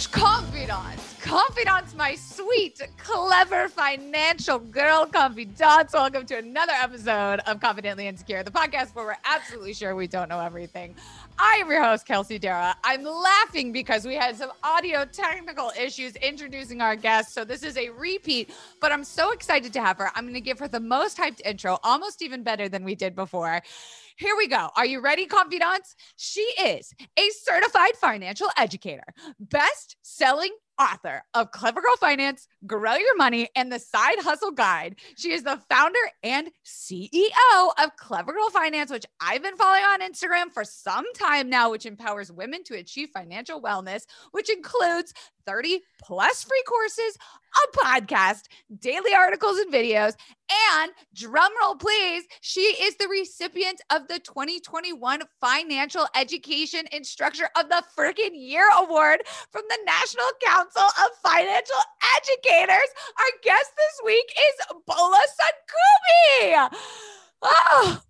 gosh, confidants, confidants, my sweet, clever financial girl confidants. Welcome to another episode of Confidently Insecure, the podcast where we're absolutely sure we don't know everything. I am your host, Kelsey Darragh. I'm laughing because we had some audio technical issues introducing our guest. So this is a repeat, but I'm so excited to have her. I'm going to give her the most hyped intro, almost even better than we did before. Here we go. Are you ready, confidants? She is a certified financial educator, best selling author of Clever Girl Finance, Grow Your Money, and the Side Hustle Guide. She is the founder and CEO of Clever Girl Finance, which I've been following on Instagram for some time now, which empowers women to achieve financial wellness, which includes 30 plus free courses, a podcast, daily articles and videos, and drumroll please, she is the recipient of the 2021 Financial Education Instructor of the Freaking Year Award from the National Council of Financial Educators. Our guest this week is Bola Sokunbi. Oh,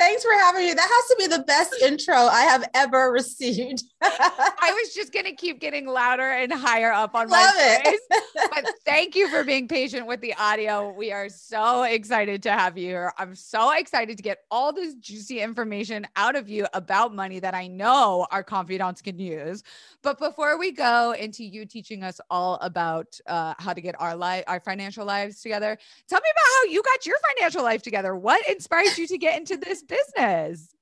Thanks for having me. That has to be the best intro I have ever received. I was just gonna keep getting louder and higher up on Love my voice. but thank you for being patient with the audio. We are so excited to have you here. I'm so excited to get all this juicy information out of you about money that I know our confidants can use. But before we go into you teaching us all about uh, how to get our life, our financial lives together, tell me about how you got your financial life together. What inspired you to get into this business?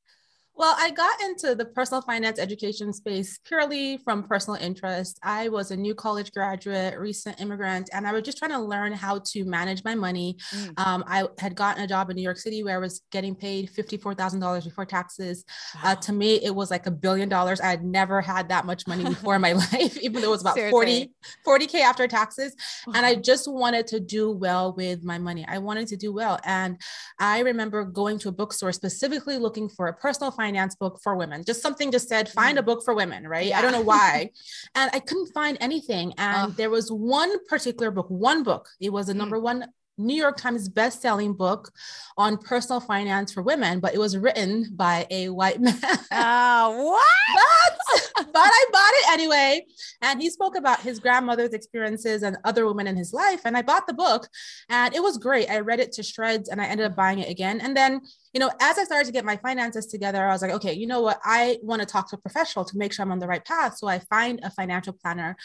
Well, I got into the personal finance education space purely from personal interest. I was a new college graduate, recent immigrant, and I was just trying to learn how to manage my money. Mm. Um, I had gotten a job in New York City where I was getting paid $54,000 before taxes. Uh, wow. Uh, to me, it was like a billion dollars. I had never had that much money before in my life, even though it was about Seriously. 40, 40K after taxes. And I just wanted to do well with my money. I wanted to do well. And I remember going to a bookstore specifically looking for a personal finance finance book for women. Just something just said, find a mm. book for women, right? Yeah. I don't know why. and I couldn't find anything. And there was one particular book, one book. It was a mm. number one New York Times best-selling book on personal finance for women, but it was written by a white man. Oh, what? but, but I bought it anyway. And he spoke about his grandmother's experiences and other women in his life. And I bought the book and it was great. I read it to shreds and I ended up buying it again. And then, you know, as I started to get my finances together, I was like, okay, you know what? I want to talk to a professional to make sure I'm on the right path. So I find a financial planner.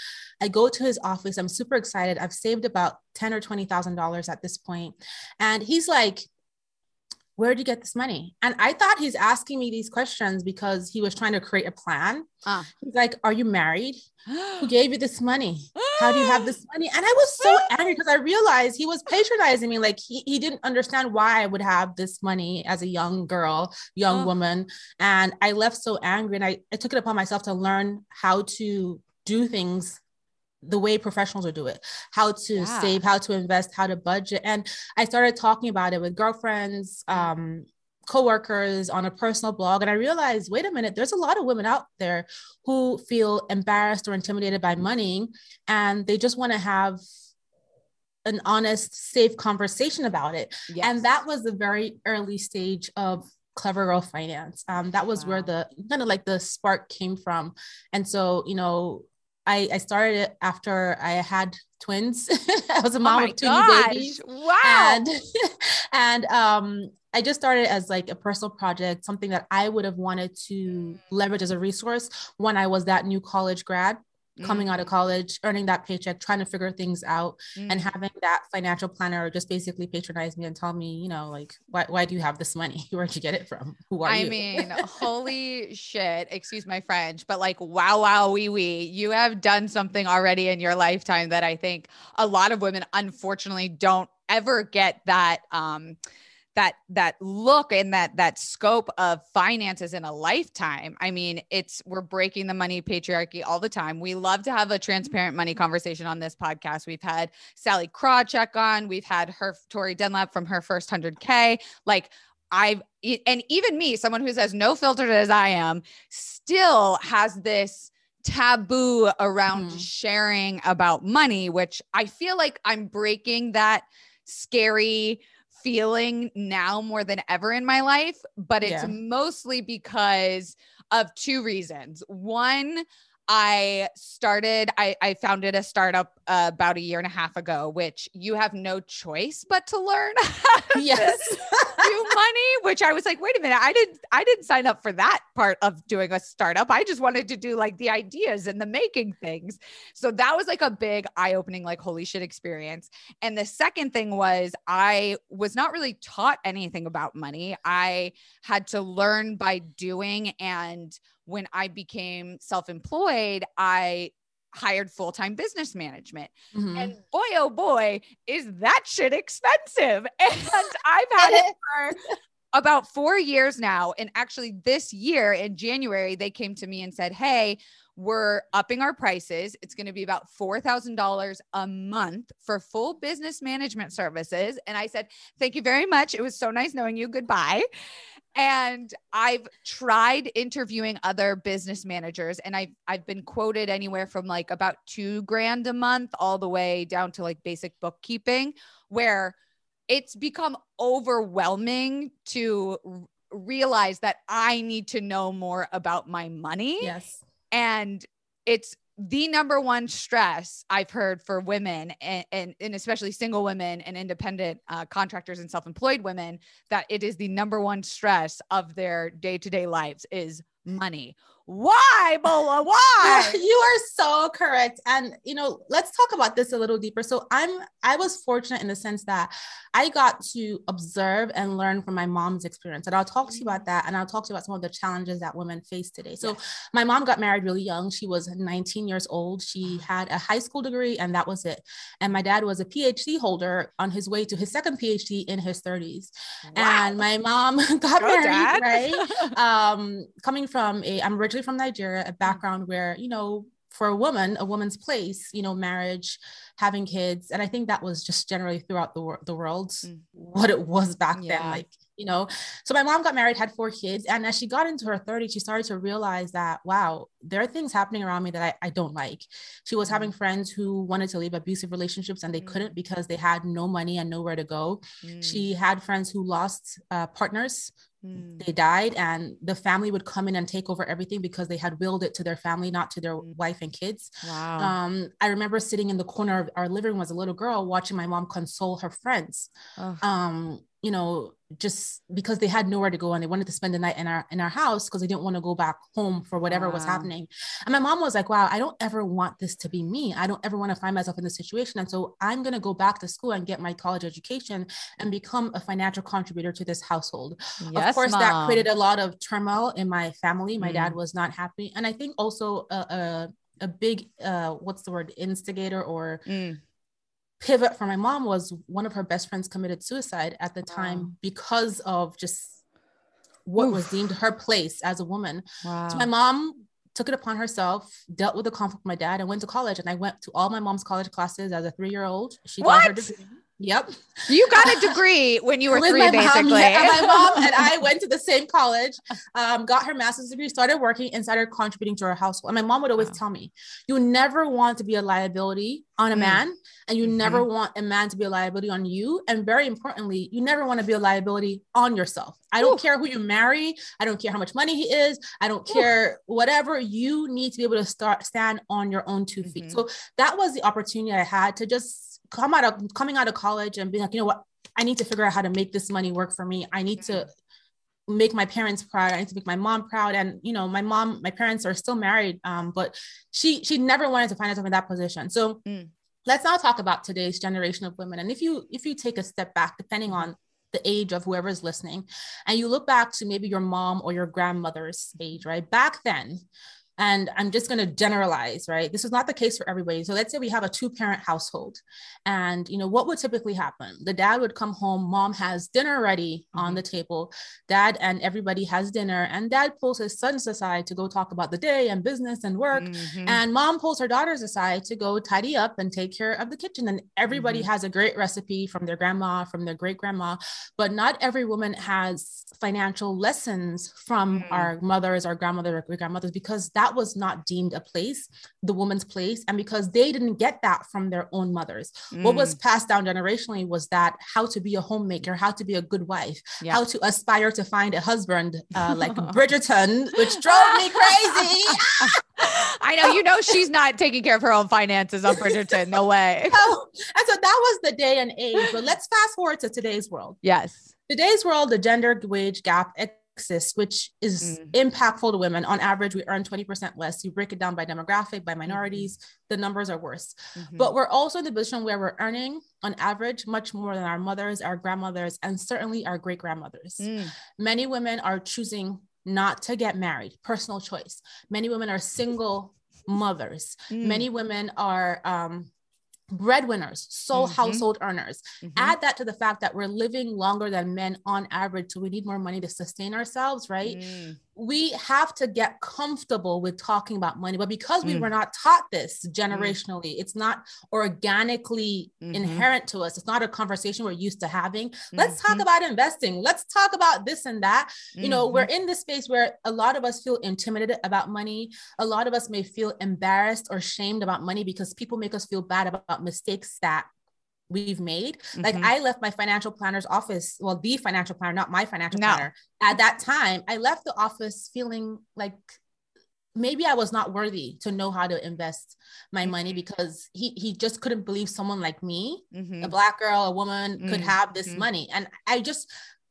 I go to his office. I'm super excited. I've saved about ten or twenty thousand dollars at this point, and he's like, where'd you get this money? And I thought he's asking me these questions because he was trying to create a plan. Uh. He's like, Are you married? Who gave you this money? How do you have this money? And I was so angry because I realized he was patronizing me. Like he, he didn't understand why I would have this money as a young girl, young uh. woman. And I left so angry and I, I took it upon myself to learn how to do things the way professionals would do it how to yeah. save how to invest how to budget and i started talking about it with girlfriends um coworkers on a personal blog and i realized wait a minute there's a lot of women out there who feel embarrassed or intimidated by money and they just want to have an honest safe conversation about it yes. and that was the very early stage of clever girl finance um, that was wow. where the kind of like the spark came from and so you know I, I started it after I had twins. I was a oh mom oh of two babies. Wow. And, and um, I just started as like a personal project, something that I would have wanted to leverage as a resource when I was that new college grad. Coming out of college, earning that paycheck, trying to figure things out, mm. and having that financial planner just basically patronize me and tell me, you know, like, why, why do you have this money? Where'd you get it from? Who are I you? I mean, holy shit, excuse my French, but like, wow, wow, wee, wee. You have done something already in your lifetime that I think a lot of women, unfortunately, don't ever get that. Um, that that look and that that scope of finances in a lifetime i mean it's we're breaking the money patriarchy all the time. We love to have a transparent money conversation on this podcast. We've had sallie krawcheck on. We've had her tori dunlap from her first 100k like i've and even me someone who's as no filtered as i am still has this taboo around mm. sharing about money which i feel like i'm breaking that scary feeling now more than ever in my life, but it's yeah. mostly because of two reasons. One, I started, I, I founded a startup uh, about a year and a half ago, which you have no choice but to learn yes. do money, which I was like, wait a minute, I didn't, I didn't sign up for that part of doing a startup. I just wanted to do like the ideas and the making things. So that was like a big eye opening, like, holy shit experience. And the second thing was I was not really taught anything about money. I had to learn by doing and when I became self employed, I hired full time business management. Mm-hmm. And boy, oh boy, is that shit expensive. And I've had it for about four years now. And actually, this year in January, they came to me and said, Hey, we're upping our prices. It's going to be about $4,000 a month for full business management services. And I said, Thank you very much. It was so nice knowing you. Goodbye. And I've tried interviewing other business managers and I've I've been quoted anywhere from like about 2 grand a month all the way down to like basic bookkeeping where it's become overwhelming to realize that I need to know more about my money. Yes. And it's the number one stress I've heard for women and, and, and especially single women and independent uh, contractors and self-employed women that it is the number one stress of their day-to-day lives is money why, Bola? Why? you are so correct. And you know, let's talk about this a little deeper. So I'm I was fortunate in the sense that I got to observe and learn from my mom's experience. And I'll talk to you about that. And I'll talk to you about some of the challenges that women face today. So my mom got married really young. She was 19 years old. She had a high school degree, and that was it. And my dad was a PhD holder on his way to his second PhD in his 30s. Wow. And my mom got Go married, dad. right? um, coming from a I'm originally from Nigeria, a mm. background where, you know, for a woman, a woman's place, you know, marriage, having kids. And I think that was just generally throughout the, the world mm. what it was back yeah. then. Like, you know, so my mom got married, had four kids. And as she got into her 30s, she started to realize that, wow, there are things happening around me that I, I don't like. She was having mm. friends who wanted to leave abusive relationships and they mm. couldn't because they had no money and nowhere to go. Mm. She had friends who lost uh, partners Mm. They died, and the family would come in and take over everything because they had willed it to their family, not to their mm. wife and kids. Wow. Um, I remember sitting in the corner of our living room as a little girl, watching my mom console her friends. Um, you know, just because they had nowhere to go and they wanted to spend the night in our in our house because they didn't want to go back home for whatever wow. was happening. And my mom was like, "Wow, I don't ever want this to be me. I don't ever want to find myself in this situation. And so I'm going to go back to school and get my college education and become a financial contributor to this household." Yes, of course, mom. that created a lot of turmoil in my family. My mm. dad was not happy, and I think also a a, a big uh, what's the word instigator or mm pivot for my mom was one of her best friends committed suicide at the wow. time because of just what Oof. was deemed her place as a woman. Wow. So my mom took it upon herself, dealt with the conflict with my dad, and went to college. And I went to all my mom's college classes as a three-year-old. She what? got her degree. Yep. You got a degree when you were With three, basically. Mom, yeah, my mom and I went to the same college, um, got her master's degree, started working, and started contributing to our household. And my mom would always wow. tell me, you never want to be a liability on a mm. man, and you mm-hmm. never want a man to be a liability on you. And very importantly, you never want to be a liability on yourself. I don't Ooh. care who you marry. I don't care how much money he is. I don't care Ooh. whatever. You need to be able to start stand on your own 2 feet. Mm-hmm. So that was the opportunity I had to just come out of coming out of college and being like, you know what, I need to figure out how to make this money work for me. I need to make my parents proud. I need to make my mom proud. And you know, my mom, my parents are still married, um, but she she never wanted to find herself in that position. So mm. let's now talk about today's generation of women. And if you if you take a step back, depending on the age of whoever's listening, and you look back to maybe your mom or your grandmother's age, right? Back then, and I'm just going to generalize, right? This is not the case for everybody. So let's say we have a two parent household. And, you know, what would typically happen? The dad would come home, mom has dinner ready mm-hmm. on the table. Dad and everybody has dinner. And dad pulls his sons aside to go talk about the day and business and work. Mm-hmm. And mom pulls her daughters aside to go tidy up and take care of the kitchen. And everybody mm-hmm. has a great recipe from their grandma, from their great grandma. But not every woman has financial lessons from mm. our mothers, our grandmothers, or great grandmothers, because that that was not deemed a place, the woman's place. And because they didn't get that from their own mothers, mm. what was mm. passed down generationally was that how to be a homemaker, how to be a good wife, yeah. how to aspire to find a husband uh, like Bridgerton, which drove me crazy. I know, you know, she's not taking care of her own finances on Bridgerton. No way. Oh, and so that was the day and age. But let's fast forward to today's world. Yes. Today's world, the gender wage gap which is Mm. impactful to women. On average, we earn 20% less. You break it down by demographic, by minorities, the numbers are worse. Mhm. But we're also in the position where we're earning, on average, much more than our mothers, our grandmothers, and certainly our great grandmothers. Mm. Many women are choosing not to get married, personal choice. Many women are single mothers. Mm. Many women are um, breadwinners, sole Mhm. household earners. Mhm. Add that to the fact that we're living longer than men on average, so we need more money to sustain ourselves, right? Mm. We have to get comfortable with talking about money but because we Mm. were not taught this generationally it's not organically Mhm. inherent to us. It's not a conversation we're used to having. Let's talk Mhm. about investing. Let's talk about this and that. You know we're in this space where a lot of us feel intimidated about money. A lot of us may feel embarrassed or shamed about money because people make us feel bad about mistakes that we've made like Mhm. i left my financial planner's office well the financial planner not my financial No. planner at that time i left the office feeling like maybe i was not worthy to know how to invest my money because he he just couldn't believe someone like me Mhm. a black girl a woman could Mhm. have this Mhm. money and i just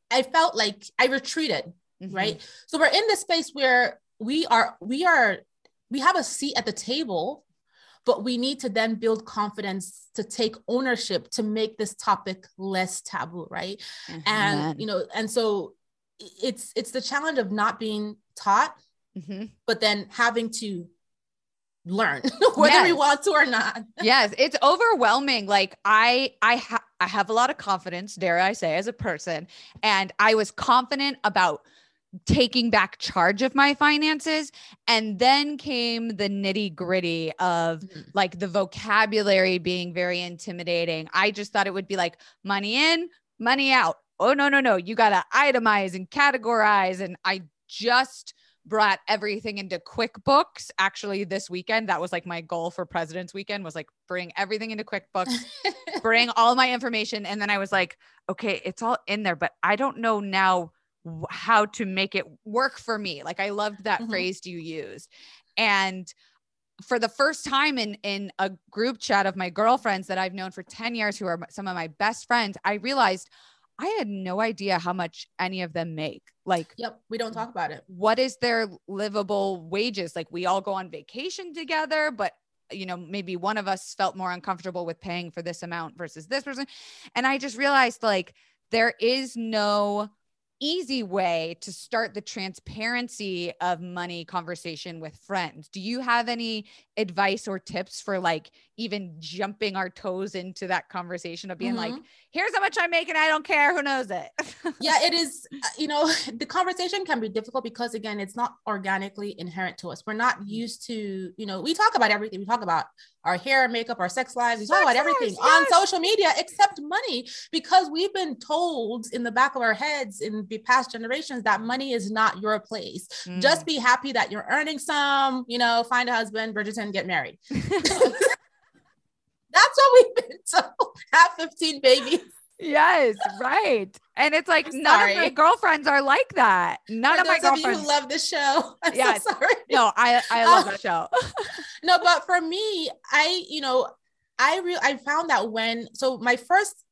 i felt like i retreated Mhm. right so we're in this space where we are we are we have a seat at the table but we need to then build confidence to take ownership to make this topic less taboo right? Amen. and you know and so it's it's the challenge of not being taught Mhm. but then having to learn whether we want to or not. Yes it's overwhelming. Like i i ha- i have a lot of confidence dare i say as a person. And i was confident about taking back charge of my finances and then came the nitty gritty of Mhm. like the vocabulary being very intimidating i just thought it would be like money in money out oh no no no you got to itemize and categorize and i just brought everything into QuickBooks actually this weekend. That was like my goal for President's Weekend was like bring everything into QuickBooks, bring all my information. And then I was like, okay, it's all in there, but I don't know now how to make it work for me. Like I loved that Mhm. phrase you used. And for the first time in in a group chat of my girlfriends that I've known for 10 years who are some of my best friends, I realized I had no idea how much any of them make. Like yep we don't talk about it what is their livable wages like we all go on vacation together but you know maybe one of us felt more uncomfortable with paying for this amount versus this person and i just realized like there is no easy way to start the transparency of money conversation with friends. Do you have any advice or tips for like even jumping our toes into that conversation of being like Mhm. here's how much i make and i don't care. Who knows it? Yeah it is uh, you know the conversation can be difficult because again it's not organically inherent to us. We're not Mhm. used to you know we talk about everything. We talk about our hair makeup our sex lives we talk about everything on social media except money because we've been told in the back of our heads in the past generations that money is not your place. Mm. just be happy that you're earning some you know find a husband bridgerton get married. That's what we've been told. Have 15 babies Yes, right. And it's like I'm none of my girlfriends are like that. None For of my those of you girlfriends. who love the show i'm Yes. so sorry no, I I uh, love Oh. that show. no but for me i you know i real i found that when so my first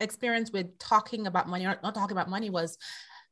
experience with talking about money or not talking about money was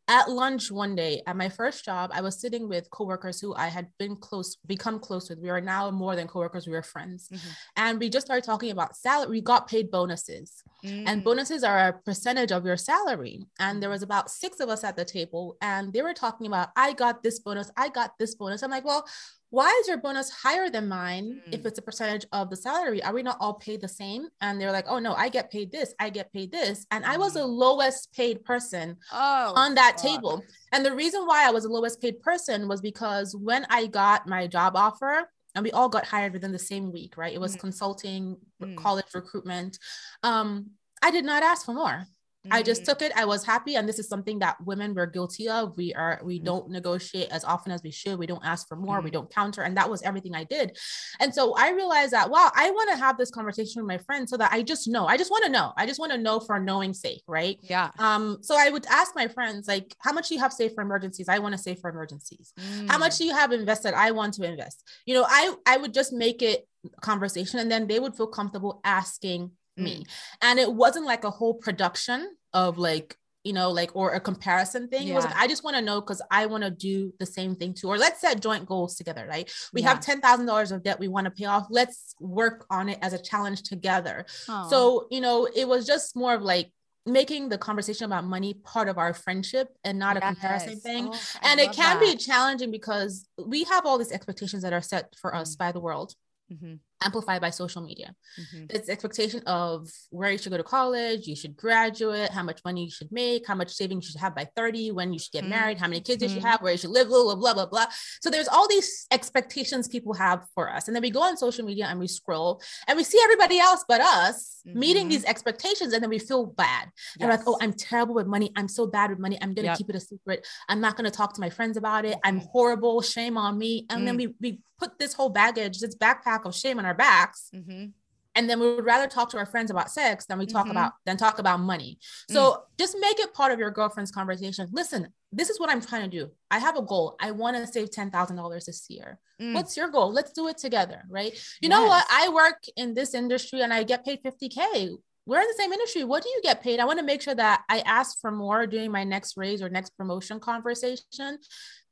at lunch one day at my first job i was sitting with coworkers who i had been close become close with. We are now more than coworkers we were friends. Mhm. and we just started talking about salary we got paid bonuses. And Mm. bonuses are a percentage of your salary. And there was about six of us at the table and they were talking about i got this bonus i got this bonus. I'm like well why is your bonus higher than mine if Mm. it's a percentage of the salary? Are we not all paid the same? And they're like oh no i get paid this i get paid this. And i was the lowest paid person oh, on that table. And the reason why i was the lowest paid person was because when i got my job offer and we all got hired within the same week right? It was Mhm. consulting Mm. college recruitment um i did not ask for more I just Mhm. took it. I was happy. And this is something that women were guilty of. We are, we Mhm. don't negotiate as often as we should. We don't ask for more. We Mhm. don't counter. And that was everything I did. And so I realized that, wow, I want to have this conversation with my friends so that I just know. I just want to know. I just want to know for knowing sake, right? Yeah. Um, so I would ask my friends, like, how much do you have saved for emergencies? I want to save for emergencies. How Mm. much do you have invested? I want to invest. You know, I I would just make it conversation and then they would feel comfortable asking me. And it wasn't like a whole production of like, you know, like or a comparison thing. It was like, I just want to know because I want to do the same thing too. Or let's set joint goals together, right? We Yeah. have ten thousand dollars of debt we want to pay off. Let's work on it as a challenge together. Aw. So, you know, it was just more of like making the conversation about money part of our friendship and not a comparison thing. Oh, and it can be challenging because we have all these expectations that are set for us Mm. by the world, Mhm, amplified by social media. mhm. It's expectation of where you should go to college, you should graduate, how much money you should make, how much savings you should have by 30, when you should get Mhm. married, how many kids you should Mhm. have, where you should live, blah, blah, blah, blah, blah. So there's all these expectations people have for us. And then we go on social media and we scroll and we see everybody else but us meeting Mhm. these expectations and then we feel bad. And we're like, oh, I'm terrible with money. I'm so bad with money. I'm gonna Yep. keep it a secret. I'm not gonna talk to my friends about it. I'm Mhm. horrible. Shame on me. And then we we put this whole baggage, this backpack of shame on our backs, Mhm. and then we would rather talk to our friends about sex than we talk Mhm. about than talk about money. So just make it part of your girlfriend's conversation. Listen, this is what I'm trying to do. I have a goal. I want to save ten thousand dollars this year. Mm. What's your goal? Let's do it together, right? You know what? I work in this industry and I get paid 50K. We're in the same industry. What do you get paid? I want to make sure that I ask for more during my next raise or next promotion conversation.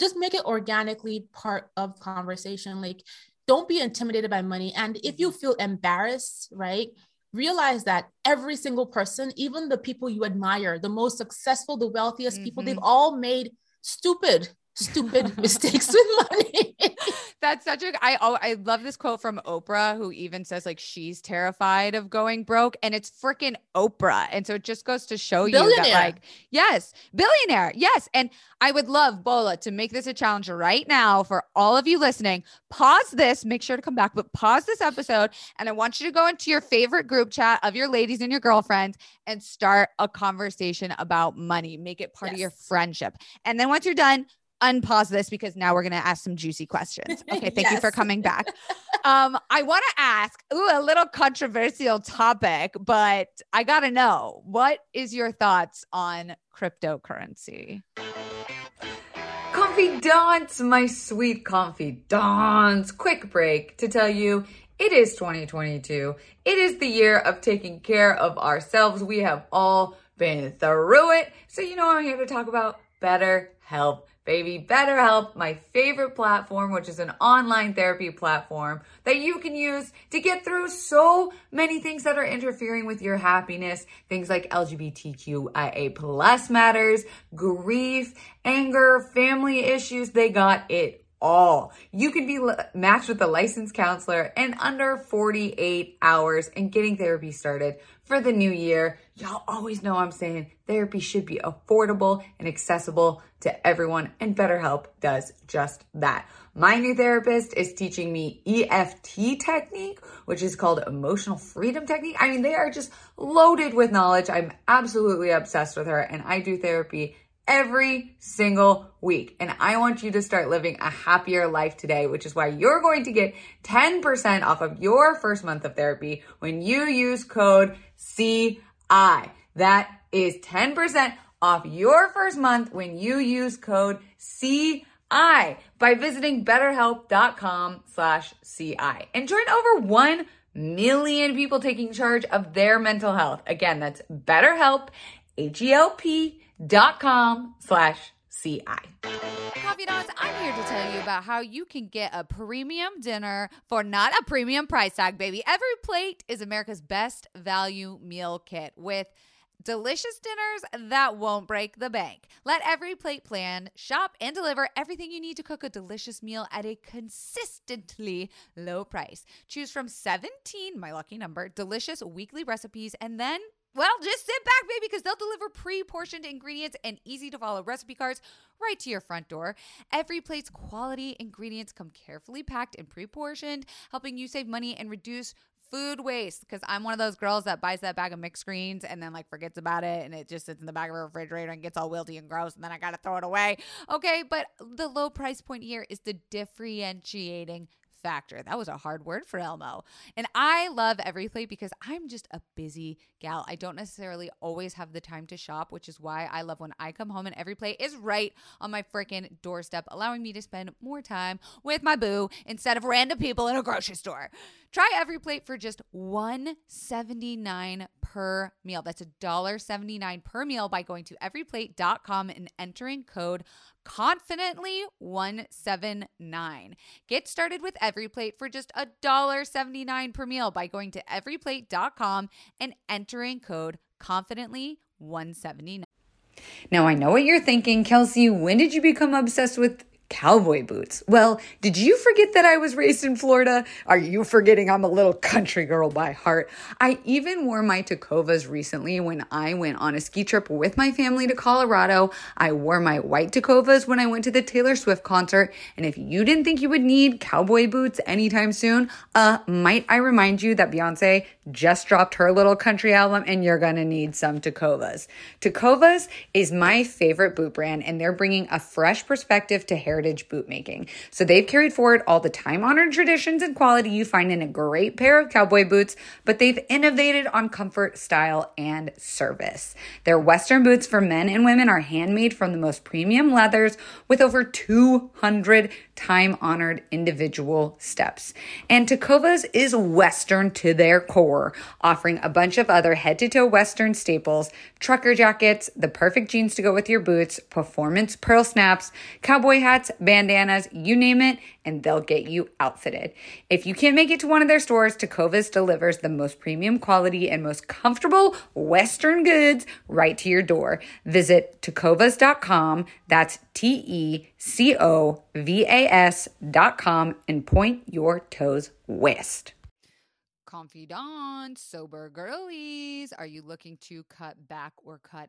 Just make it organically part of conversation. Like, don't be intimidated by money. And if you feel embarrassed, right? Realize that every single person, even the people you admire, the most successful, the wealthiest people, they've Mhm. all made stupid, stupid mistakes with money. That's such a I oh I love this quote from Oprah who even says like she's terrified of going broke and it's freaking Oprah. And so it just goes to show you that like yes, billionaire. Yes. And I would love Bola to make this a challenge right now for all of you listening. Pause this, make sure to come back, but pause this episode and I want you to go into your favorite group chat of your ladies and your girlfriends and start a conversation about money. Make it part of your friendship. And then once you're done, unpause this because now we're going to ask some juicy questions. Okay, thank you for coming back. Um, I want to ask, ooh, a little controversial topic, but I got to know what is your thoughts on cryptocurrency? Confidants, my sweet confidants. Quick break to tell you it is 2022. It is the year of taking care of ourselves. We have all been through it. So, you know, I'm here to talk about BetterHelp. Baby, BetterHelp, my favorite platform, which is an online therapy platform that you can use to get through so many things that are interfering with your happiness. Things like LGBTQIA plus matters, grief, anger, family issues. They got it all. You can be matched with a licensed counselor in under 48 hours and getting therapy started for the new year. Y'all always know I'm saying therapy should be affordable and accessible to everyone, and BetterHelp does just that. My new therapist is teaching me EFT technique, which is called emotional freedom technique. I mean, they are just loaded with knowledge. I'm absolutely obsessed with her, and I do therapy every single week. And I want you to start living a happier life today, which is why you're going to get 10% off of your first month of therapy when you use code CI. That is 10% off your first month when you use code CI by visiting betterhelp.com slash CI and join over 1 million people taking charge of their mental health. Again, that's betterhelp, H-E-L-P dot com slash CI. Confidants, I'm here to tell you about how you can get a premium dinner for not a premium price tag, baby. Every plate is America's best value meal kit with delicious dinners that won't break the bank. Let EveryPlate plan, shop, and deliver everything you need to cook a delicious meal at a consistently low price. Choose from 17, my lucky number, delicious weekly recipes, and then well, just sit back, baby, because they'll deliver pre portioned ingredients and easy to follow recipe cards right to your front door. EveryPlate's quality ingredients come carefully packed and pre portioned, helping you save money and reduce food waste because I'm one of those girls that buys that bag of mixed greens and then like forgets about it and it just sits in the back of a refrigerator and gets all wilty and gross and then I gotta throw it away. Okay, but the low price point here is the differentiating factor. That was a hard word for Elmo. And I love EveryPlate because I'm just a busy gal. I don't necessarily always have the time to shop, which is why I love when I come home and EveryPlate is right on my freaking doorstep, allowing me to spend more time with my boo instead of random people in a grocery store. Try EveryPlate for just $1.79 per meal. That's $1.79 per meal by going to everyplate.com and entering code confidently 179. Get started with EveryPlate for just $1.79 per meal by going to everyplate.com and entering code confidently 179. Now, I know what you're thinking, Kelsey. When did you become obsessed with cowboy boots. Well, did you forget that I was raised in Florida? Are you forgetting I'm a little country girl by heart? I even wore my Tecovas recently when I went on a ski trip with my family to Colorado. I wore my white Tecovas when I went to the Taylor Swift concert. And if you didn't think you would need cowboy boots anytime soon, uh, might I remind you that Beyonce just dropped her little country album and you're gonna need some Tecovas. Tecovas is my favorite boot brand and they're bringing a fresh perspective to heritage boot making. So they've carried forward all the time honored traditions and quality you find in a great pair of cowboy boots, but they've innovated on comfort, style, and service. Their Western boots for men and women are handmade from the most premium leathers with over 200 time honored individual steps. And Tecovas is Western to their core, offering a bunch of other head to toe Western staples, trucker jackets, the perfect jeans to go with your boots, performance pearl snaps, cowboy hats, bandanas, you name it, and they'll get you outfitted. If you can't make it to one of their stores, Tecovas delivers the most premium quality and most comfortable Western goods right to your door. Visit tecovas.com. That's T E C O V A S.com and point your toes west. Confidants, sober girlies, are you looking to cut back or cut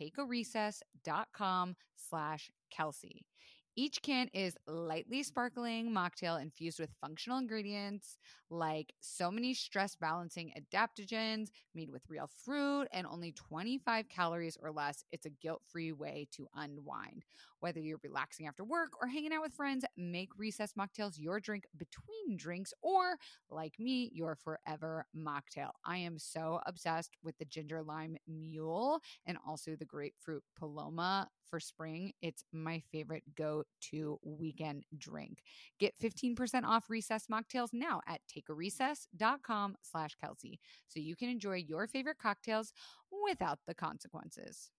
takearecess.com slash Kelsey. Each can is lightly sparkling mocktail infused with functional ingredients like so many stress balancing adaptogens made with real fruit and only 25 calories or less. It's a guilt free way to unwind. Whether you're relaxing after work or hanging out with friends, make recess mocktails your drink between drinks or, like me, your forever mocktail. I am so obsessed with the ginger lime mule and also the grapefruit paloma for spring. It's my favorite go to weekend drink. Get 15% off recess mocktails now at takearecess.com slash Kelsey so you can enjoy your favorite cocktails without the consequences.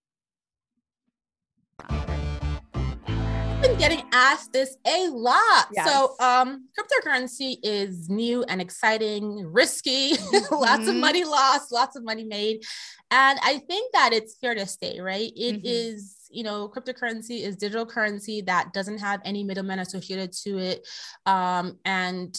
Getting asked this a lot. Yes. So, um, cryptocurrency is new and exciting, risky, mm-hmm. lots of mm-hmm. money lost, lots of money made. And I think that it's here to stay, right? It mm-hmm. is, you know, cryptocurrency is digital currency that doesn't have any middlemen associated to it. Um, and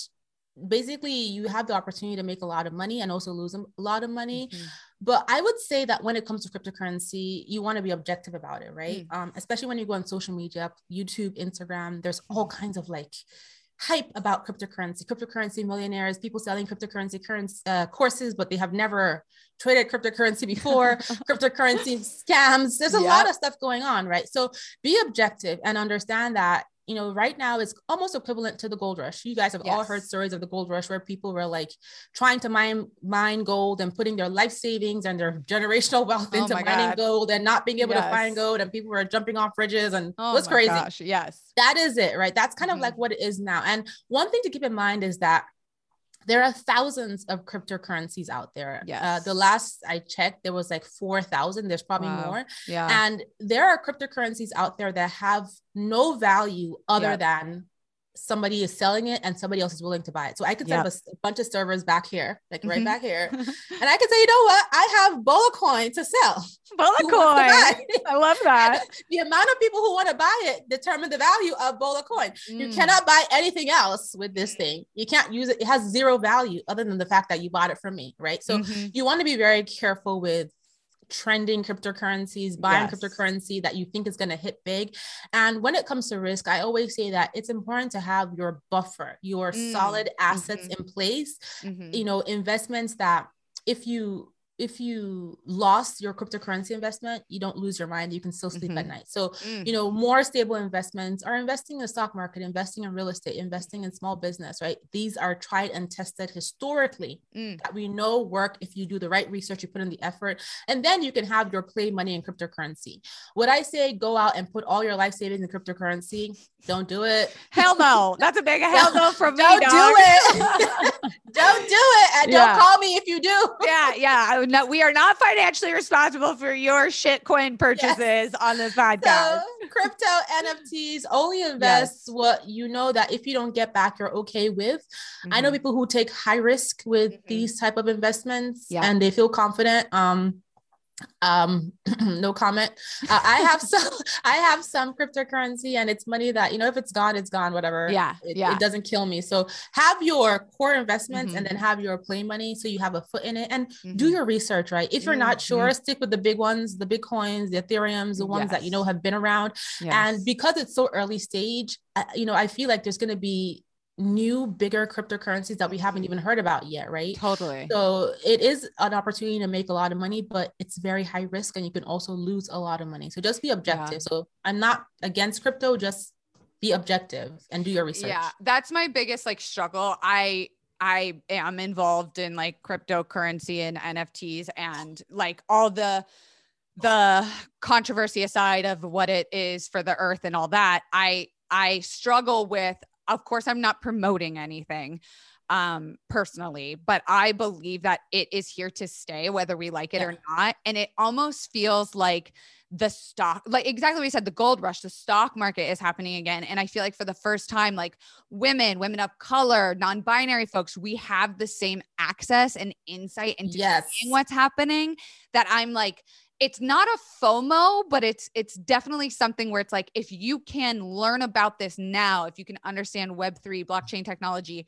basically you have the opportunity to make a lot of money and also lose a lot of money mm-hmm. But i would say that when it comes to cryptocurrency you want to be objective about it right mm. um, especially when you go on social media youtube instagram there's all kinds of like hype about cryptocurrency cryptocurrency millionaires people selling cryptocurrency currency, uh, courses but they have never traded cryptocurrency before cryptocurrency scams there's a yep. lot of stuff going on right so be objective and understand that you know, right now it's almost equivalent to the gold rush. You guys have yes. all heard stories of the gold rush where people were like trying to mine mine gold and putting their life savings and their generational wealth oh into mining God. gold and not being able yes. to find gold and people were jumping off bridges and oh it was crazy. Gosh, yes. That is it, right? That's kind mm-hmm. of like what it is now. And one thing to keep in mind is that there are thousands of cryptocurrencies out there. Yes. Uh, the last I checked, there was like 4,000. There's probably wow. more. Yeah. And there are cryptocurrencies out there that have no value other yep. than somebody is selling it and somebody else is willing to buy it. So I could set Yep. up a, a bunch of servers back here, like right Mhm. back here. And I could say, you know what? I have Bola coin to sell. Bola Who wants to coin. I love that. the amount of people who want to buy it determine the value of Bola coin. You Mm. cannot buy anything else with this thing. You can't use it. It has zero value other than the fact that you bought it from me, right? So Mhm. you want to be very careful with trending cryptocurrencies, buying Yes. cryptocurrency that you think is going to hit big. And when it comes to risk, I always say that it's important to have your buffer, your Mm. solid assets Mhm. in place, Mhm. you know, investments that if you if you lost your cryptocurrency investment, you don't lose your mind. You can still sleep at Mhm. night. So Mm. you know, more stable investments are investing in the stock market, investing in real estate, investing in small business, right? These are tried and tested historically Mm. that we know work if you do the right research, you put in the effort, and then you can have your play money in cryptocurrency. Would I say go out and put all your life savings in cryptocurrency? Don't do it. Hell no. That's a big hell no from me. Don't do it. don't do it. And Yeah. don't call me if you do. yeah, yeah. Not, we are not financially responsible for your shitcoin purchases on this podcast. So crypto NFTs only invest what you know that if you don't get back, you're okay with. I know Mhm. people who take high risk with Mhm. these type of investments Yeah. and they feel confident. Um, um, no comment. Uh, I have some. I have some cryptocurrency, and it's money that you know if it's gone, it's gone. Whatever. Yeah, It, yeah. it doesn't kill me. So have your core investments, Mhm. and then have your play money, so you have a foot in it, and do Mhm. your research. Right. If you're not sure, stick with the big ones, the Bitcoins, the Ethereums, the ones that you know have been around. Yes. And because it's so early stage, I- you know, I feel like there's going to be new, bigger cryptocurrencies that we haven't even heard about yet, right? totally. So it is an opportunity to make a lot of money, but it's very high risk and you can also lose a lot of money. So just be objective. So I'm not against crypto, just be objective and do your research. Yeah, that's my biggest like struggle. I I am involved in like cryptocurrency and NFTs and like all the the controversy aside of what it is for the earth and all that. I I struggle with of course I'm not promoting anything um personally, but I believe that it is here to stay whether we like it or not. And it almost feels like the stock like exactly what you said the gold rush the stock market is happening again. And i feel like for the first time like women women of color non-binary folks we have the same access and insight into Yes. seeing what's happening that i'm like it's not a FOMO, but it's it's definitely something where it's like if you can learn about this now, if you can understand Web3, blockchain technology,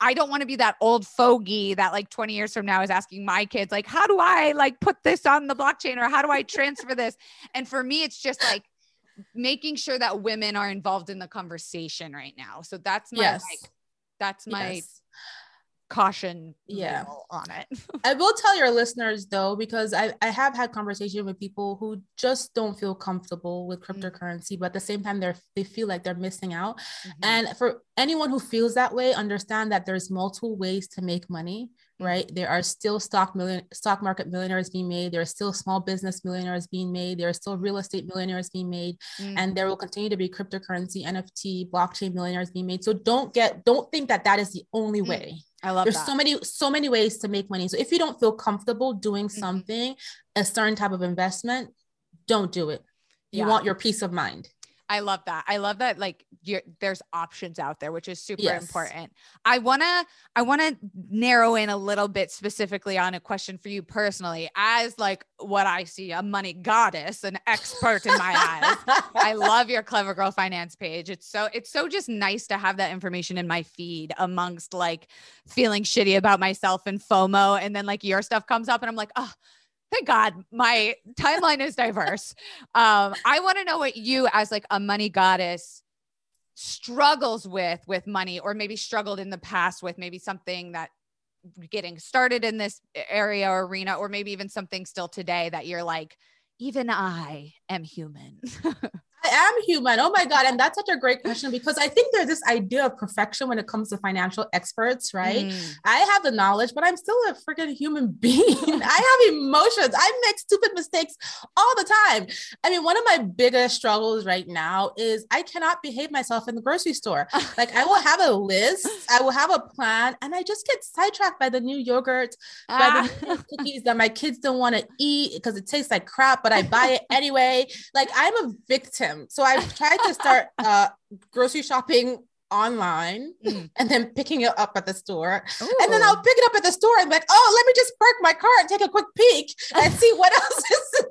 I don't want to be that old fogey that like 20 years from now is asking my kids like how do I like put this on the blockchain or how do I transfer this? And for me it's just like making sure that women are involved in the conversation right now. So that's my Yes. like that's my Yes. Caution Yeah. on it. I will tell your listeners though, because I, I have had conversation with people who just don't feel comfortable with Mm. cryptocurrency, but at the same time they're they feel like they're missing out. Mhm. And for anyone who feels that way, understand that there's multiple ways to make money, Mm-hmm. right? There are still stock million stock market millionaires being made. There are still small business millionaires being made. There are still real estate millionaires being made, Mm. and there will continue to be cryptocurrency, NFT, blockchain millionaires being made. So don't get don't think that that is the only Mm. way. I love There's that. so many so many ways to make money. So if you don't feel comfortable doing Mhm. something, a certain type of investment, don't do it. You Yeah. want your peace of mind. I love that. I love that like you're, there's options out there, which is super Yes. important. I want to I want to narrow in a little bit specifically on a question for you personally as like what I see a money goddess, an expert in my eyes. I love your clever girl finance page. It's so it's so just nice to have that information in my feed amongst like feeling shitty about myself and FOMO and then like your stuff comes up and I'm like, "Oh, thank God my timeline is diverse." Um I want to know what you as like a money goddess struggles with with money or maybe struggled in the past with maybe something that getting started in this area or arena or maybe even something still today that you're like even I am human. I am human. Oh my God. And that's such a great question because I think there's this idea of perfection when it comes to financial experts, right? Mm. I have the knowledge, but I'm still a freaking human being. I have emotions. I make stupid mistakes all the time. I mean, one of my biggest struggles right now is I cannot behave myself in the grocery store. Like, I will have a list, I will have a plan, and I just get sidetracked by the new yogurt, by Ah. the new cookies that my kids don't want to eat because it tastes like crap, but I buy it anyway. Like, I'm a victim. So I've tried to start uh, grocery shopping online Mm. and then picking it up at the store. Ooh. And then I'll pick it up at the store and be like, oh, let me just park my car and take a quick peek and see what else is.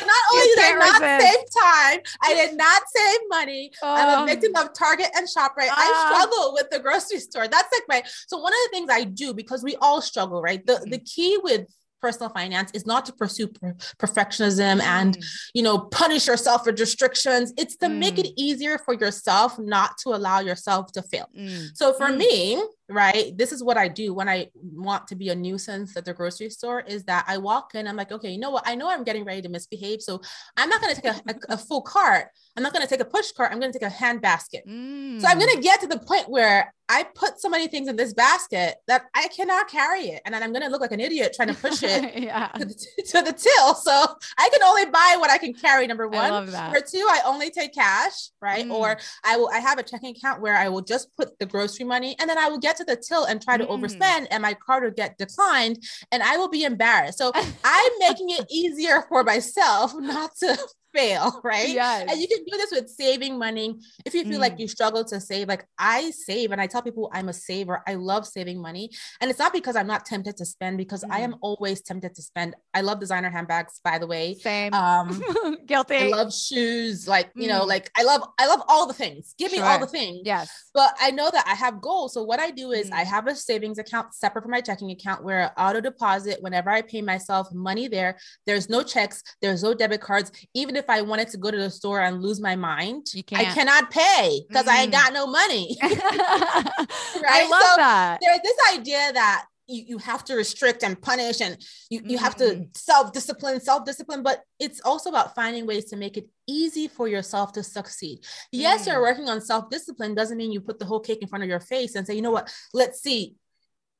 not only did I can't resist. save time, I did not save money. I'm Oh. a victim of Target and ShopRite. Ah. I struggle with the grocery store. That's like my so one of the things I do because we all struggle, right? The Mm-hmm. the key with personal finance is not to pursue per- perfectionism and Mm. you know punish yourself with restrictions. It's to make Mm. it easier for yourself not to allow yourself to fail. Mm. So for Mm. me, right, this is what I do when I want to be a nuisance at the grocery store is that I walk in, I'm like, okay, you know what? I know I'm getting ready to misbehave. So I'm not going to take a, a, a full cart. I'm not going to take a push cart. I'm going to take a hand basket. Mm. So I'm going to get to the point where I put so many things in this basket that I cannot carry it. And then I'm going to look like an idiot trying to push it yeah. to the, to the till. So I can only buy what I can carry. Number one. Number two, I only take cash, right? Mm. Or I will. I have a checking account where I will just put the grocery money, and then I will get to the till and try to Mm. overspend, and my card will get declined, and I will be embarrassed. So I'm making it easier for myself not to fail, right? Yes. And you can do this with saving money. If you feel like Mm. you struggle to save, like I save and I tell people I'm a saver. I love saving money. And it's not because I'm not tempted to spend, because I Mm. am always tempted to spend. I love designer handbags, by the way. Same. Um, Guilty. I love shoes, like you know, Mm. like I love I love all the things. Give me all the things. yes. But I know that I have goals. So what I do is Mm. I have a savings account separate from my checking account where I auto deposit whenever I pay myself money there. There's no checks, there's no debit cards. Even if I wanted to go to the store and lose my mind, You I can't. cannot pay because I ain't Mm. got no money. I love So that. There's this idea that you, you have to restrict and punish and you, you have to Mm. self-discipline, self-discipline, but it's also about finding ways to make it easy for yourself to succeed. Yes, Mm. you're working on self-discipline doesn't mean you put the whole cake in front of your face and say, you know what, let's see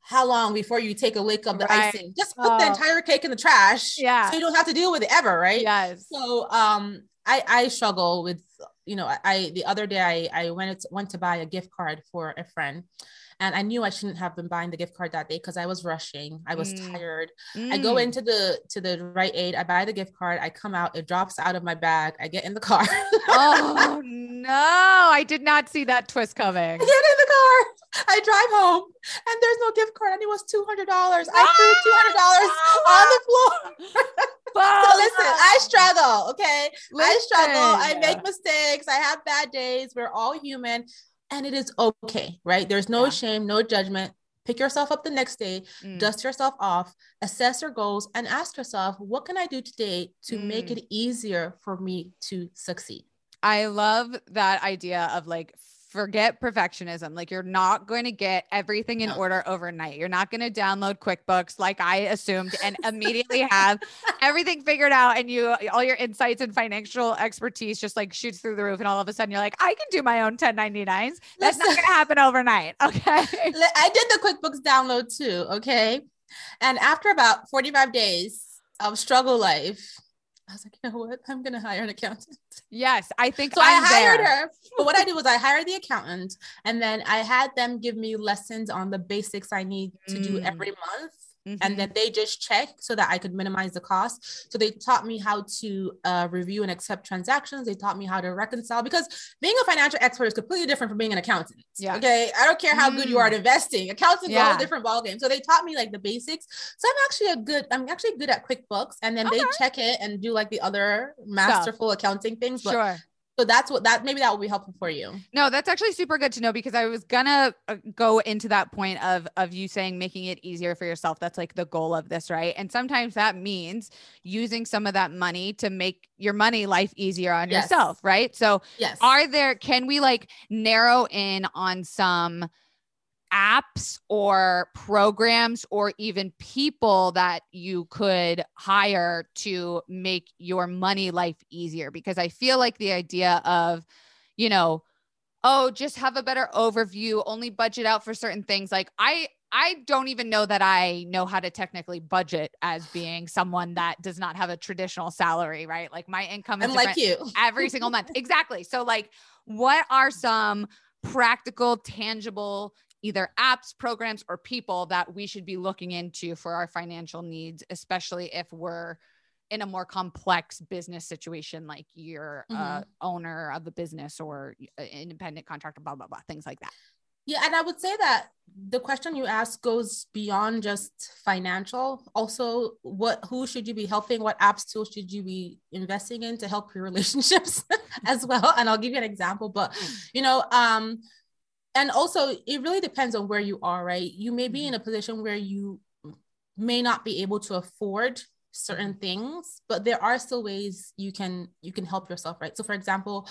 how long before you take a lick of the Right. icing. Just put the Oh. entire cake in the trash. Yeah. So you don't have to deal with it ever, right? Yes. So um I I struggle with you know I, I the other day I I went went to buy a gift card for a friend and I knew I shouldn't have been buying the gift card that day because I was rushing. I was Mm. tired. I go Mm. into the to the Rite Aid, I buy the gift card, I come out, it drops out of my bag, I get in the car. oh no, I did not see that twist coming. I get in the car, I drive home, and there's no gift card, and it was two hundred dollars. I threw two hundred dollars on the floor. So listen, I struggle. Okay, I struggle. I make mistakes. I have bad days. We're all human, and it is okay, right? There's no Yeah. shame, no judgment. Pick yourself up the next day, Mm. dust yourself off, assess your goals, and ask yourself, what can I do today to make Mm. it easier for me to succeed? I love that idea of like forget perfectionism. Like you're not going to get everything in No. order overnight. You're not going to download QuickBooks like I assumed and immediately have everything figured out and you all your insights and financial expertise just like shoots through the roof and all of a sudden you're like I can do my own 1099s. That's not going to happen overnight. Okay? I did the QuickBooks download too. Okay. And after about 45 days of struggle life, I was like, you know what? I'm going to hire an accountant. Yes, I think So I'm I hired there. her. But what I did was I hired the accountant and then I had them give me lessons on the basics I need to do Mm. every month. Mhm. And then they just check so that I could minimize the cost. So they taught me how to uh, review and accept transactions. They taught me how to reconcile because being a financial expert is completely different from being an accountant. Yeah. Okay. I don't care how good you are at investing. Accounting is a Yeah. whole different ballgame. So they taught me like the basics. So I'm actually a good, I'm actually good at QuickBooks. And then they check it and do like the other masterful accounting things. But Sure. So that's what that maybe that will be helpful for you. No, that's actually super good to know because I was gonna uh, go into that point of of you saying making it easier for yourself. That's like the goal of this, right? And sometimes that means using some of that money to make your money life easier on Yes. yourself, right? So, Yes. are there can we like narrow in on some apps or programs or even people that you could hire to make your money life easier because i feel like the idea of you know oh just have a better overview only budget out for certain things like i i don't even know that i know how to technically budget as being someone that does not have a traditional salary right like my income is like you. every single month. Exactly. So, like, what are some practical, tangible, either apps, programs, or people that we should be looking into for our financial needs, especially if we're, in a more complex business situation, like you're Mhm. uh, owner of the business or uh, independent contractor, blah blah blah, things like that. Yeah, and I would say that the question you ask goes beyond just financial. Also, what who should you be helping? What apps tools should you be investing in to help your relationships as well? And I'll give you an example, but you know, um, and also it really depends on where you are, right? You may be in mm-hmm. a position where you may not be able to afford certain mm-hmm. things, but there are still ways you can you can help yourself, right? So for example,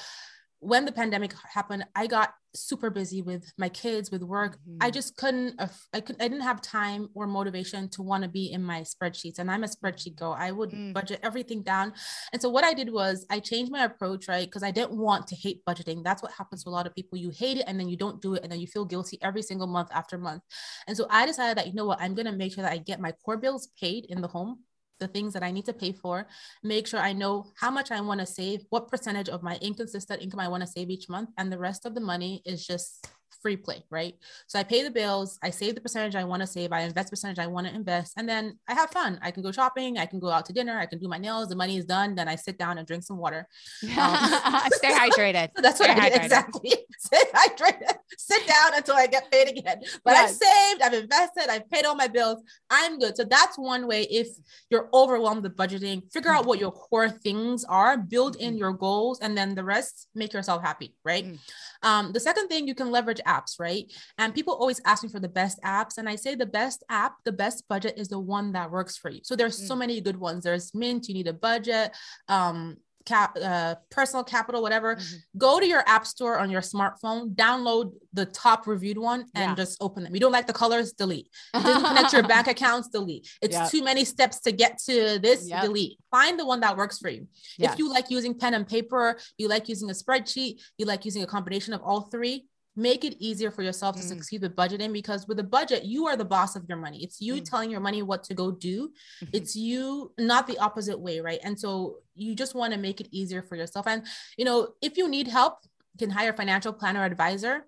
when the pandemic happened, I got super busy with my kids, with work. I Mhm. just couldn't, I could, I didn't have time or motivation to want to be in my spreadsheets. And I'm a spreadsheet go. I would Mm. budget everything down. And so what I did was I changed my approach, right? Because I didn't want to hate budgeting. That's what happens to a lot of people. You hate it and then you don't do it, and then you feel guilty every single month after month. And so I decided that you know what, I'm gonna make sure that I get my core bills paid in the home. The things that I need to pay for, make sure I know how much I want to save, what percentage of my inconsistent income I want to save each month, and the rest of the money is just free play, right? So I pay the bills, I save the percentage I want to save, I invest the percentage I want to invest, and then I have fun. I can go shopping, I can go out to dinner, I can do my nails, the money is done, then I sit down and drink some water. Stay hydrated. That's what Stay I did exactly. Sit hydrated, sit down until I get paid again. But I've saved, I've invested, I've paid all my bills. I'm good. So that's one way. If you're overwhelmed with budgeting, figure out what your core things are, build in Mhm. your goals, and then the rest, make yourself happy, right? Mm. Um, the second thing, you can leverage apps, right? And people always ask me for the best apps. And I say the best app, the best budget is the one that works for you. So there's so Mm. many good ones. There's Mint, you need a budget, um, cap, uh, personal capital, whatever Mhm. go to your app store on your smartphone, download the top reviewed one, and Yeah. just open them. You don't like the colors, delete. Doesn't connect your bank accounts, delete. It's Yep. too many steps to get to this, Yep. delete. Find the one that works for you. Yeah. If you like using pen and paper, you like using a spreadsheet, you like using a combination of all three, make it easier for yourself to Mm. succeed with budgeting because with a budget, you are the boss of your money. It's you Mm. telling your money what to go do Mhm. it's you not the opposite way right and so you just want to make it easier for yourself and you know if you need help you can hire a financial planner advisor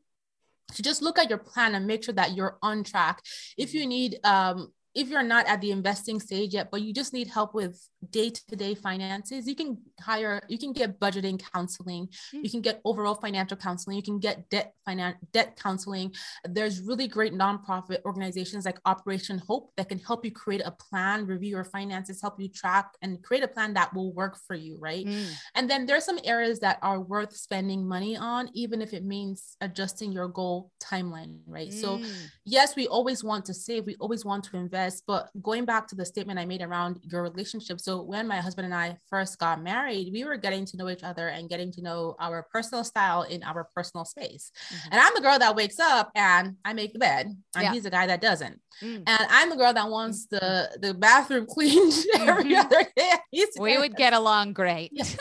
to just look at your plan and make sure that you're on track if you need um if you're not at the investing stage yet but you just need help with day-to-day finances you can hire you can get budgeting counseling Mm. you can get overall financial counseling you can get debt finan- debt counseling there's really great nonprofit organizations like Operation Hope that can help you create a plan, review your finances, help you track and create a plan that will work for you, right? Mm. And then there's some areas that are worth spending money on, even if it means adjusting your goal timeline, right? So, Mm. yes, we always want to save, we always want to invest, but going back to the statement I made around your relationship. So, when my husband and I first got married, we were getting to know each other and getting to know our personal style in our personal space. Mhm. And I'm the girl that wakes up and I make the bed, and Yeah. he's the guy that doesn't. Mm. And I'm the girl that wants the the bathroom cleaned every Mhm. other day. We would get along great. Yes.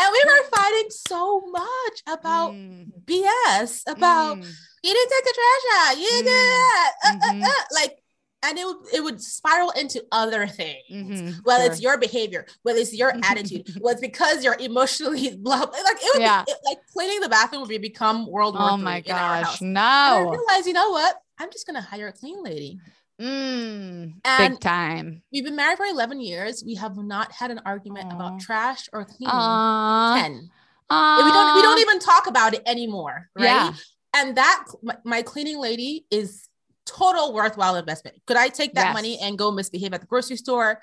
and we were fighting so much about Mm. BS, about Mm. you didn't take the trash out, you didn't do Mm. that, uh, uh, Mhm. uh, like, and it would it would spiral into other things. Mhm. Well, Sure. it's your behavior. Well, it's your attitude. well, it's because you're emotionally blah. blah. Like it would Yeah. be, it- like cleaning the bathroom would be become World War Oh my gosh, house. And I no. realized, you know what? I'm just gonna hire a clean lady. Mm. And- Big time. We've been married for 11 years. We have not had an argument Aw. about trash or cleaning. Aw. 10. we don't we don't even talk about it anymore, right? Yeah. And that my, my cleaning lady is total worthwhile investment. Could I take that Yes. money and go misbehave at the grocery store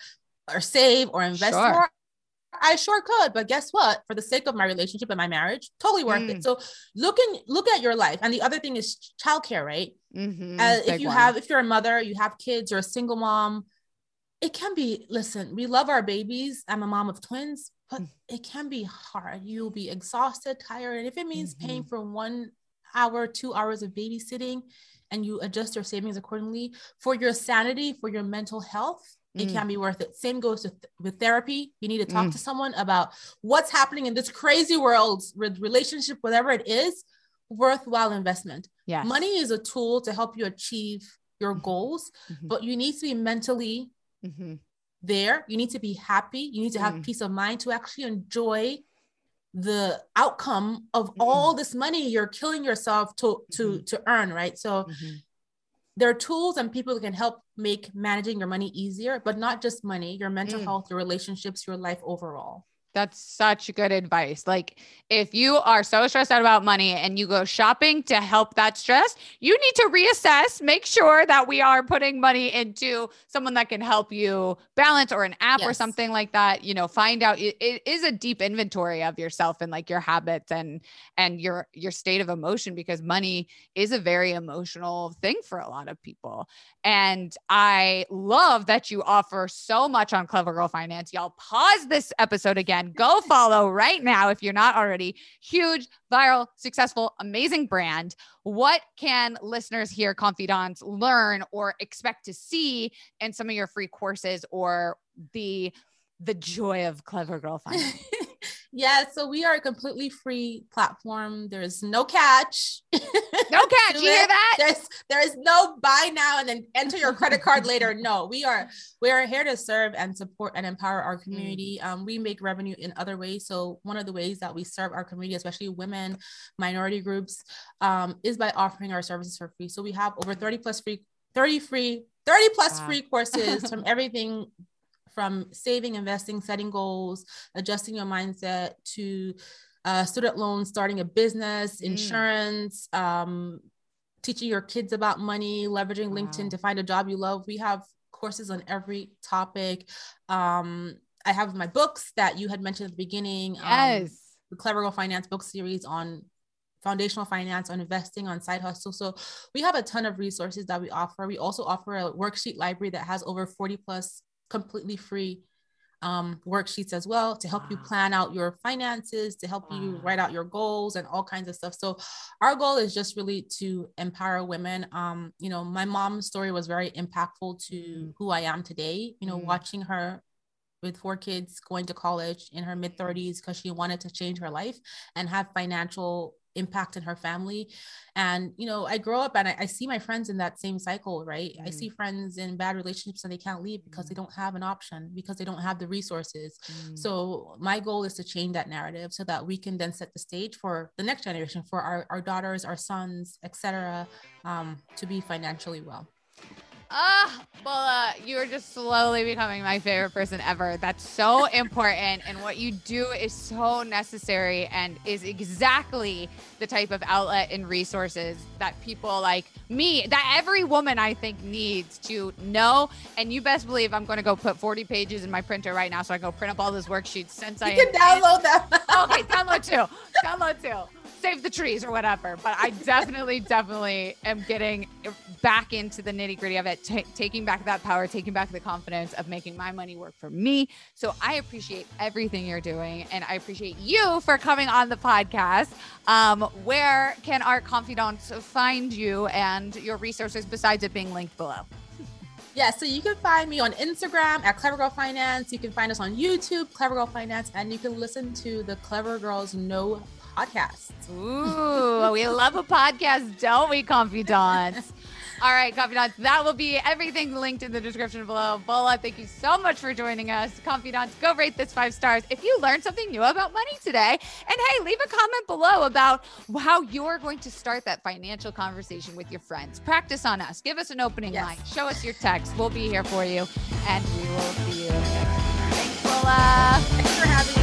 or save or invest Sure. more? I sure could, but guess what? For the sake of my relationship and my marriage, totally worth Mm. it. So look in, look at your life. And the other thing is childcare, right? Mhm. Uh, if you one. have if you're a mother you have kids you're a single mom it can be listen we love our babies i'm a mom of twins but Mm. it can be hard you'll be exhausted tired and if it means Mm-hmm. paying for one hour two hours of babysitting and you adjust your savings accordingly for your sanity for your mental health it Mm. can be worth it same goes with, with therapy you need to talk Mm. to someone about what's happening in this crazy world with relationship whatever it is worthwhile investment yes. Money is a tool to help you achieve your goals, Mhm. but you need to be mentally Mhm. there. You need to be happy. You need to have Mm. peace of mind to actually enjoy the outcome of Mm. all this money you're killing yourself to to Mhm. to earn, right? So Mhm. there are tools and people that can help make managing your money easier, but not just money, your mental Mm. health, your relationships, your life overall. That's such good advice. Like, if you are so stressed out about money and you go shopping to help that stress, you need to reassess, make sure that we are putting money into someone that can help you balance or an app or something like that. You know, find out it, it is a deep inventory of yourself and like your habits and and your your state of emotion because money is a very emotional thing for a lot of people. And I love that you offer so much on Clever Girl Finance. Y'all pause this episode again. Go follow right now if you're not already. Huge, viral, successful, amazing brand. What can listeners here, confidants, learn or expect to see in some of your free courses or the the joy of Clever Girl Finance? yeah, so we are a completely free platform. There's no catch. No catch. You hear that? There's there is no buy now and then enter your credit card later. No, we are we are here to serve and support and empower our community. Um, we make revenue in other ways. So one of the ways that we serve our community, especially women, minority groups, um, is by offering our services for free. So we have over 30 plus free, 30 free, 30 plus Wow. free courses from everything from saving, investing, setting goals, adjusting your mindset to uh, student loans, starting a business, Mm. insurance, um, teaching your kids about money, leveraging Wow. LinkedIn to find a job you love. We have courses on every topic. Um, I have my books that you had mentioned at the beginning. um, Yes. the Clever Girl Finance book series on foundational finance, on investing, on side hustle. So we have a ton of resources that we offer. We also offer a worksheet library that has over 40 plus completely free um, worksheets as well to help you plan out your finances, to help you write out your goals and all kinds of stuff. So our goal is just really to empower women. Um, you know, my mom's story was very impactful to Mm. who I am today. You know, Mm. watching her with four kids going to college in her mid 30s because she wanted to change her life and have financial impact in her family. And you know i grow up and i, I see my friends in that same cycle right? I Mm. see friends in bad relationships and they can't leave because they don't have an option because they don't have the resources. Mm. so my goal is to change that narrative so that we can then set the stage for the next generation for our, our daughters our sons etc um, to be financially well Ah, Bola, you are just slowly becoming my favorite person ever. That's so important. And what you do is so necessary and is exactly the type of outlet and resources that people like me, that every woman I think needs to know. And you best believe I'm going to go put 40 pages in my printer right now so I can go print up all those worksheets since I you can download them okay, download two. Download two. Save the trees or whatever. But I definitely, definitely am getting back into the nitty gritty of it, ta taking back that power, taking back the confidence of making my money work for me. So I appreciate everything you're doing. And I appreciate you for coming on the podcast. Um, where can our confidants find you and your resources besides it being linked below? Yeah, so you can find me on Instagram at Clever Girl Finance. You can find us on YouTube, Clever Girl Finance, and you can listen to the Clever Girls Know podcast. Ooh, we love a podcast, don't we, confidants? All right, confidants, that will be everything linked in the description below. Bola, thank you so much for joining us. Confidants, go rate this five stars if you learned something new about money today. And hey, leave a comment below about how you're going to start that financial conversation with your friends. Practice on us. Give us an opening Yes. line. Show us your text. We'll be here for you, and we will see you next time. Thanks, Bola. Thanks for having me.